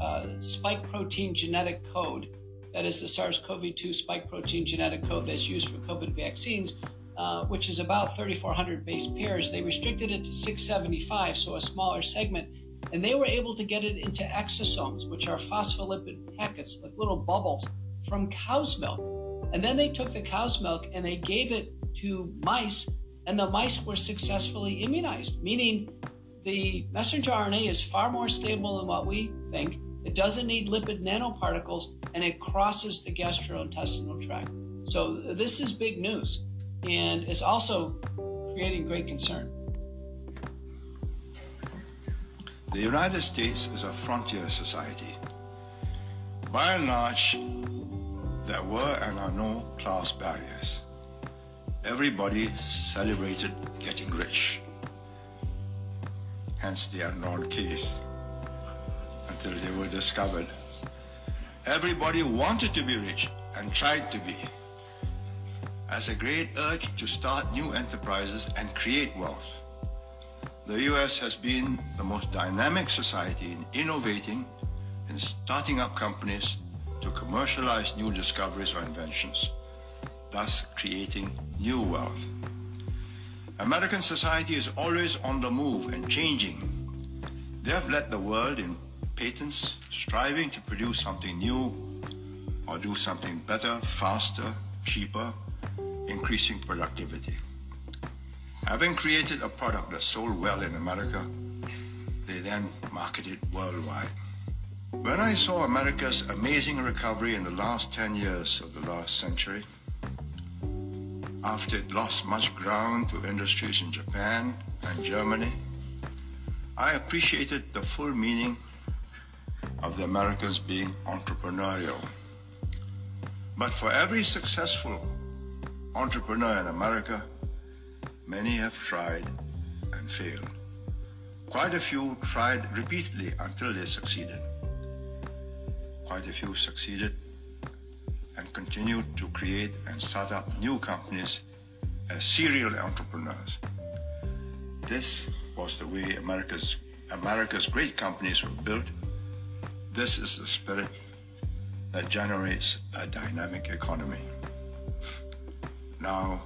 uh, spike protein genetic code, that is the SARS CoV 2 spike protein genetic code that's used for COVID vaccines, uh, which is about 3,400 base pairs. They restricted it to 675, so a smaller segment and they were able to get it into exosomes, which are phospholipid packets, like little bubbles, from cow's milk. And then they took the cow's milk and they gave it to mice, and the mice were successfully immunized, meaning the messenger RNA is far more stable than what we think. It doesn't need lipid nanoparticles, and it crosses the gastrointestinal tract. So this is big news, and it's also creating great concern. The United States is a frontier society. By and large, there were and are no class barriers. Everybody celebrated getting rich. Hence the Enron case, until they were discovered. Everybody wanted to be rich and tried to be. As a great urge to start new enterprises and create wealth. The US has been the most dynamic society in innovating and starting up companies to commercialize new discoveries or inventions, thus creating new wealth. American society is always on the move and changing. They have led the world in patents, striving to produce something new or do something better, faster, cheaper, increasing productivity. Having created a product that sold well in America, they then marketed worldwide. When I saw America's amazing recovery in the last 10 years of the last century, after it lost much ground to industries in Japan and Germany, I appreciated the full meaning of the Americans being entrepreneurial. But for every successful entrepreneur in America, Many have tried and failed. Quite a few tried repeatedly until they succeeded. Quite a few succeeded and continued to create and start up new companies as serial entrepreneurs. This was the way America's, America's great companies were built. This is the spirit that generates a dynamic economy. Now,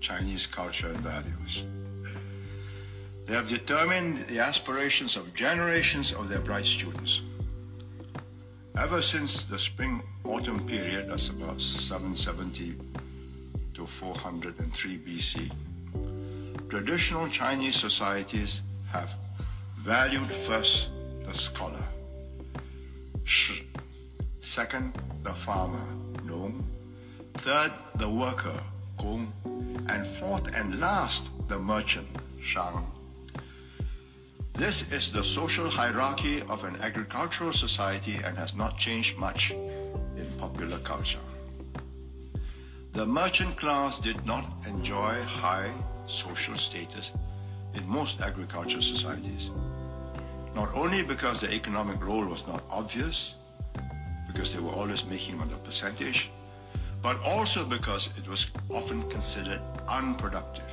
Chinese culture and values. They have determined the aspirations of generations of their bright students. Ever since the spring autumn period, that's about 770 to 403 BC, traditional Chinese societies have valued first the scholar, Shi, second the farmer, Nong, third the worker, Gong, and fourth and last, the merchant, Shang. This is the social hierarchy of an agricultural society and has not changed much in popular culture. The merchant class did not enjoy high social status in most agricultural societies, not only because their economic role was not obvious, because they were always making on a percentage, but also because it was often considered unproductive.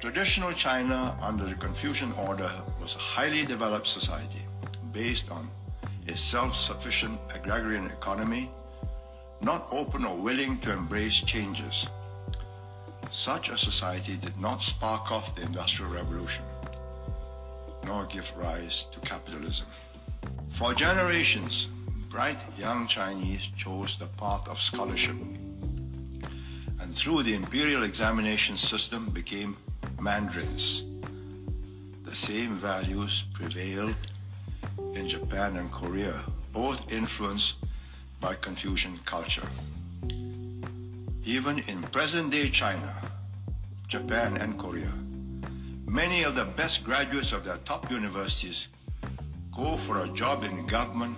Traditional China under the Confucian order was a highly developed society based on a self-sufficient agrarian economy, not open or willing to embrace changes. Such a society did not spark off the Industrial Revolution, nor give rise to capitalism. For generations, bright young Chinese chose the path of scholarship, and through the imperial examination system became mandarins. The same values prevailed in Japan and Korea, both influenced by Confucian culture. Even in present day China, Japan, and Korea, many of the best graduates of their top universities go for a job in government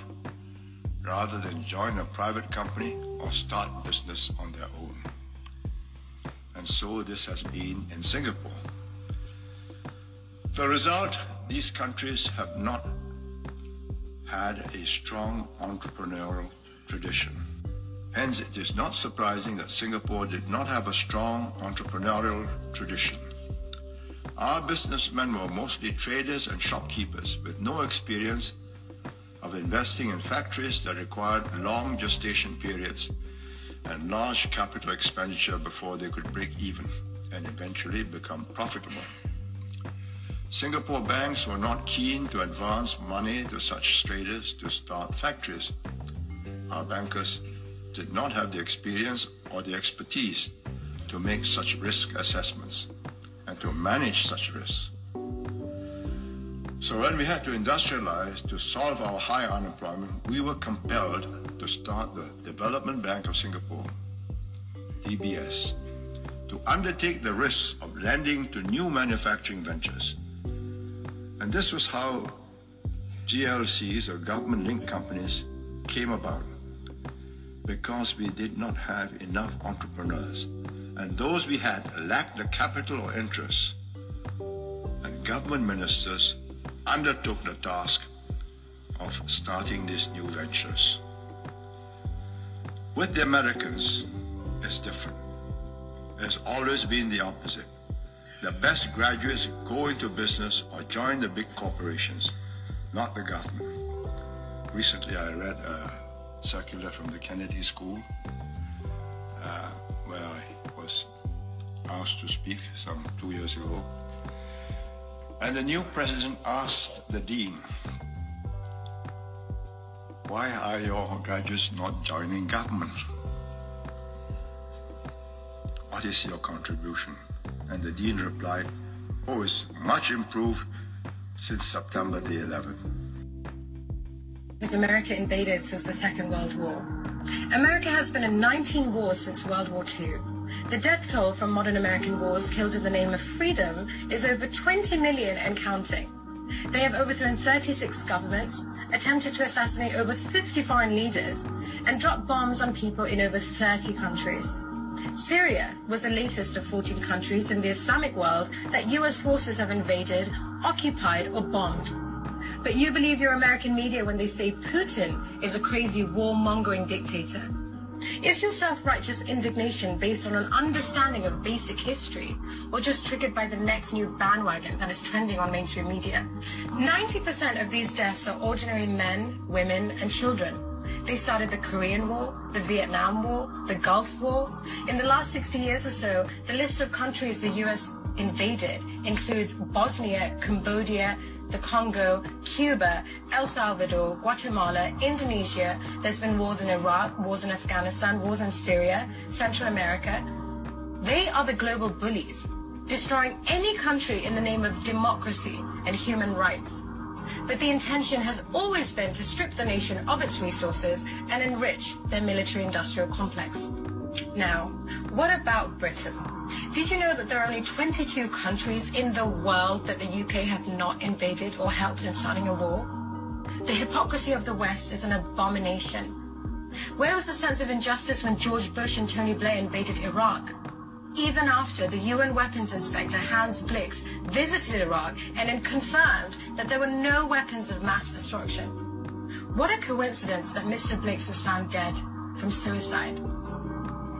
rather than join a private company or start business on their own. And so this has been in Singapore. The result, these countries have not had a strong entrepreneurial tradition. Hence, it is not surprising that Singapore did not have a strong entrepreneurial tradition. Our businessmen were mostly traders and shopkeepers with no experience of investing in factories that required long gestation periods and large capital expenditure before they could break even and eventually become profitable. Singapore banks were not keen to advance money to such traders to start factories. Our bankers did not have the experience or the expertise to make such risk assessments and to manage such risks. So when we had to industrialize to solve our high unemployment, we were compelled to start the Development Bank of Singapore, DBS, to undertake the risks of lending to new manufacturing ventures. And this was how GLCs or government linked companies came about because we did not have enough entrepreneurs. And those we had lacked the capital or interest. And government ministers undertook the task of starting these new ventures. With the Americans, it's different. It's always been the opposite. The best graduates go into business or join the big corporations, not the government. Recently, I read a circular from the Kennedy School uh, where I was asked to speak some two years ago. And the new president asked the dean, why are your graduates not joining government? What is your contribution? And the dean replied, oh, it's much improved since September the 11th. Has America invaded since the Second World War? America has been in 19 wars since World War II. The death toll from modern American wars killed in the name of freedom is over 20 million and counting. They have overthrown 36 governments, attempted to assassinate over 50 foreign leaders, and dropped bombs on people in over 30 countries. Syria was the latest of 14 countries in the Islamic world that US forces have invaded, occupied, or bombed. But you believe your American media when they say Putin is a crazy warmongering dictator. Is your self-righteous indignation based on an understanding of basic history or just triggered by the next new bandwagon that is trending on mainstream media? 90% of these deaths are ordinary men, women, and children. They started the Korean War, the Vietnam War, the Gulf War. In the last 60 years or so, the list of countries the US invaded includes Bosnia, Cambodia, the Congo, Cuba, El Salvador, Guatemala, Indonesia. There's been wars in Iraq, wars in Afghanistan, wars in Syria, Central America. They are the global bullies, destroying any country in the name of democracy and human rights. But the intention has always been to strip the nation of its resources and enrich their military industrial complex. Now, what about Britain? Did you know that there are only 22 countries in the world that the UK have not invaded or helped in starting a war? The hypocrisy of the West is an abomination. Where was the sense of injustice when George Bush and Tony Blair invaded Iraq? Even after the UN weapons inspector Hans Blix visited Iraq and then confirmed that there were no weapons of mass destruction. What a coincidence that Mr. Blix was found dead from suicide.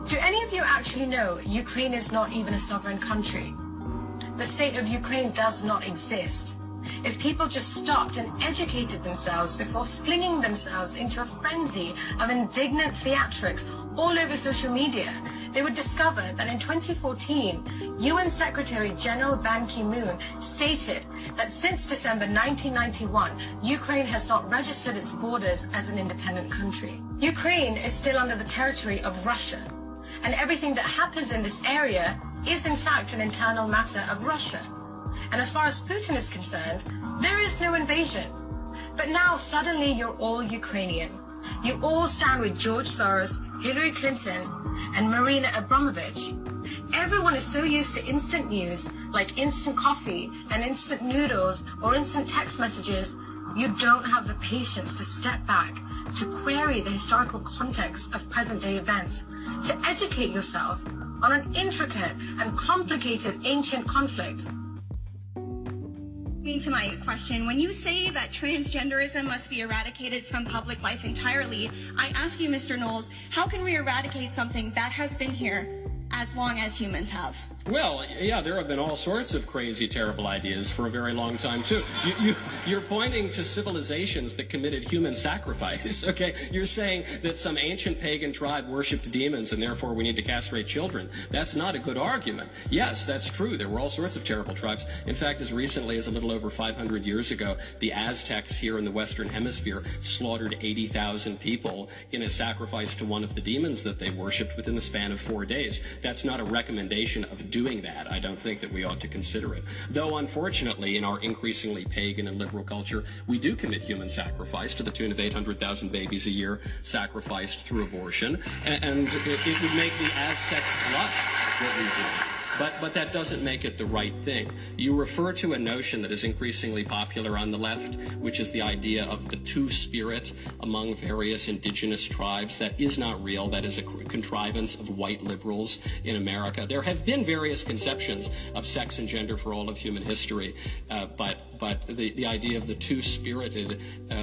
Do any of you actually know Ukraine is not even a sovereign country? The state of Ukraine does not exist. if people just stopped and educated themselves before flinging themselves into a frenzy of indignant theatrics all over social media, they would discover that in 2014, UN Secretary General Ban Ki-moon stated that since December 1991, Ukraine has not registered its borders as an independent country. Ukraine is still under the territory of Russia, and everything that happens in this area is in fact an internal matter of Russia. And as far as Putin is concerned, there is no invasion. But now suddenly you're all Ukrainian. You all stand with George Soros, Hillary Clinton, and Marina Abramovich. Everyone is so used to instant news, like instant coffee and instant noodles or instant text messages, you don't have the patience to step back, to query the historical context of present day events, to educate yourself on an intricate and complicated ancient conflict to my question, when you say that transgenderism must be eradicated from public life entirely, I ask you, Mr. Knowles, how can we eradicate something that has been here as long as humans have? Well, yeah, there have been all sorts of crazy, terrible ideas for a very long time, too. You, you, you're pointing to civilizations that committed human sacrifice, okay? You're saying that some ancient pagan tribe worshipped demons and therefore we need to castrate children. That's not a good argument. Yes, that's true. There were all sorts of terrible tribes. In fact, as recently as a little over 500 years ago, the Aztecs here in the Western Hemisphere slaughtered 80,000 people in a sacrifice to one of the demons that they worshipped within the span of four days. That's not a recommendation of doing that, I don't think that we ought to consider it. Though, unfortunately, in our increasingly pagan and liberal culture, we do commit human sacrifice to the tune of 800,000 babies a year sacrificed through abortion, and, it, would make the Aztecs blush what we do. But, but that doesn't make it the right thing. You refer to a notion that is increasingly popular on the left, which is the idea of the two spirit among various indigenous tribes. That is not real. That is a contrivance of white liberals in America. There have been various conceptions of sex and gender for all of human history, uh, but but the, the idea of the two-spirited uh,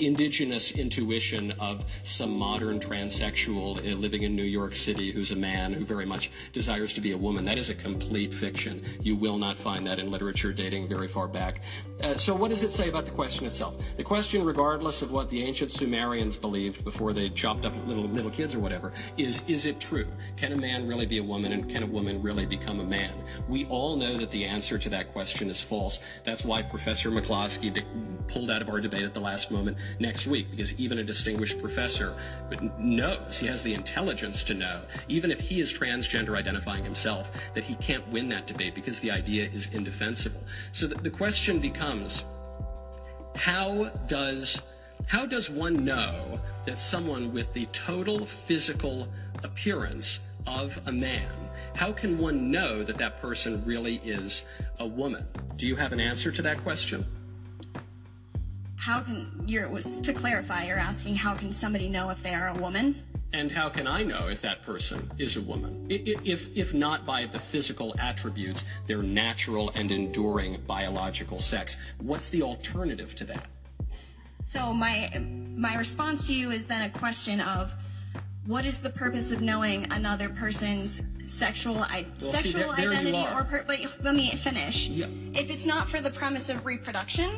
indigenous intuition of some modern transsexual uh, living in New York City who's a man who very much desires to be a woman, that is a complete fiction. You will not find that in literature dating very far back. Uh, so what does it say about the question itself? The question, regardless of what the ancient Sumerians believed before they chopped up little, little kids or whatever, is, is it true? Can a man really be a woman and can a woman really become a man? We all know that the answer to that question is false. That's why Professor McCloskey pulled out of our debate at the last moment next week, because even a distinguished professor knows, he has the intelligence to know, even if he is transgender identifying himself, that he can't win that debate because the idea is indefensible. So the, the question becomes, how does how does one know that someone with the total physical appearance of a man how can one know that that person really is a woman? Do you have an answer to that question? How can you're to clarify, you're asking how can somebody know if they are a woman? And how can I know if that person is a woman? If, if not by the physical attributes, their natural and enduring biological sex. What's the alternative to that? So my my response to you is then a question of what is the purpose of knowing another person's sexual I- well, sexual see, there, there identity or per- but let me finish. Yeah. If it's not for the premise of reproduction,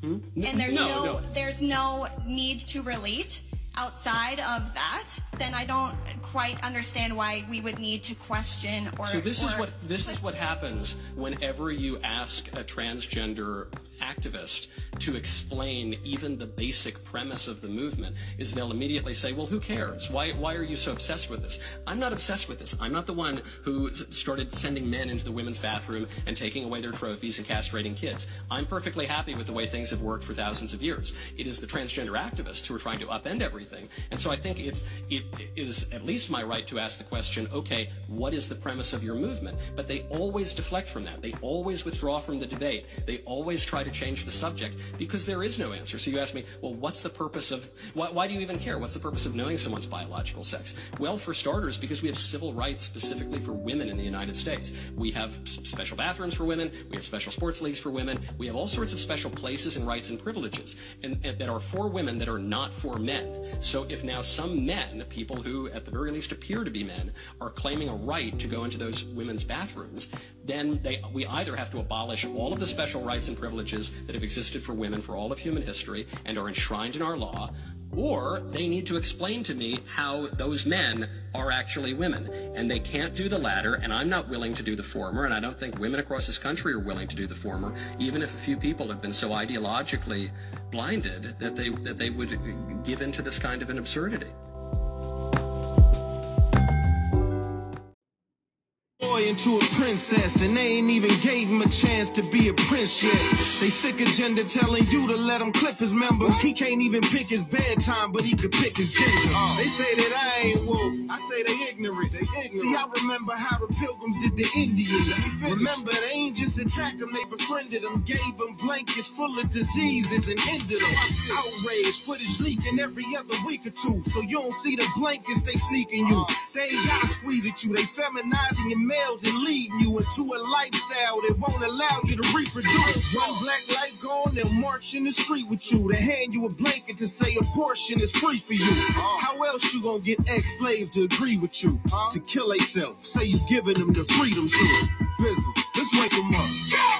hmm? and there's no, no there's no need to relate outside of that, then I don't quite understand why we would need to question or. So this or, is what this is what happens whenever you ask a transgender activist to explain even the basic premise of the movement is they'll immediately say, well, who cares? Why, why are you so obsessed with this? I'm not obsessed with this. I'm not the one who started sending men into the women's bathroom and taking away their trophies and castrating kids. I'm perfectly happy with the way things have worked for thousands of years. It is the transgender activists who are trying to upend everything. And so I think it's, it is at least my right to ask the question, okay, what is the premise of your movement? But they always deflect from that. They always withdraw from the debate. They always try to to change the subject because there is no answer. So you ask me, well, what's the purpose of, why, why do you even care? What's the purpose of knowing someone's biological sex? Well, for starters, because we have civil rights specifically for women in the United States. We have special bathrooms for women, we have special sports leagues for women, we have all sorts of special places and rights and privileges and, and that are for women that are not for men. So if now some men, people who at the very least appear to be men, are claiming a right to go into those women's bathrooms, then they, we either have to abolish all of the special rights and privileges that have existed for women for all of human history and are enshrined in our law, or they need to explain to me how those men are actually women. And they can't do the latter, and I'm not willing to do the former, and I don't think women across this country are willing to do the former, even if a few people have been so ideologically blinded that they, that they would give into this kind of an absurdity. Boy into a princess, and they ain't even gave him a chance to be a prince yet. They sick agenda telling you to let him clip his member. He can't even pick his bedtime, but he could pick his gender. They say that I ain't woke. I say they ignorant. They ignorant. See, I remember how the pilgrims did the Indians. Remember, they ain't just attack them, they befriended them, gave them blankets full of diseases and ended them. Outrage, footage leaking every other week or two. So you don't see the blankets they sneaking you. They ain't gotta squeeze at you, they feminizing your males and leading you into a lifestyle that won't allow you to reproduce. One black light gone, they'll march in the street with you. They hand you a blanket to say abortion is free for you. Uh. How else you gonna get ex-slaves to agree with you? To kill themselves, say you giving them the freedom to. Bizzle, let's wake them up.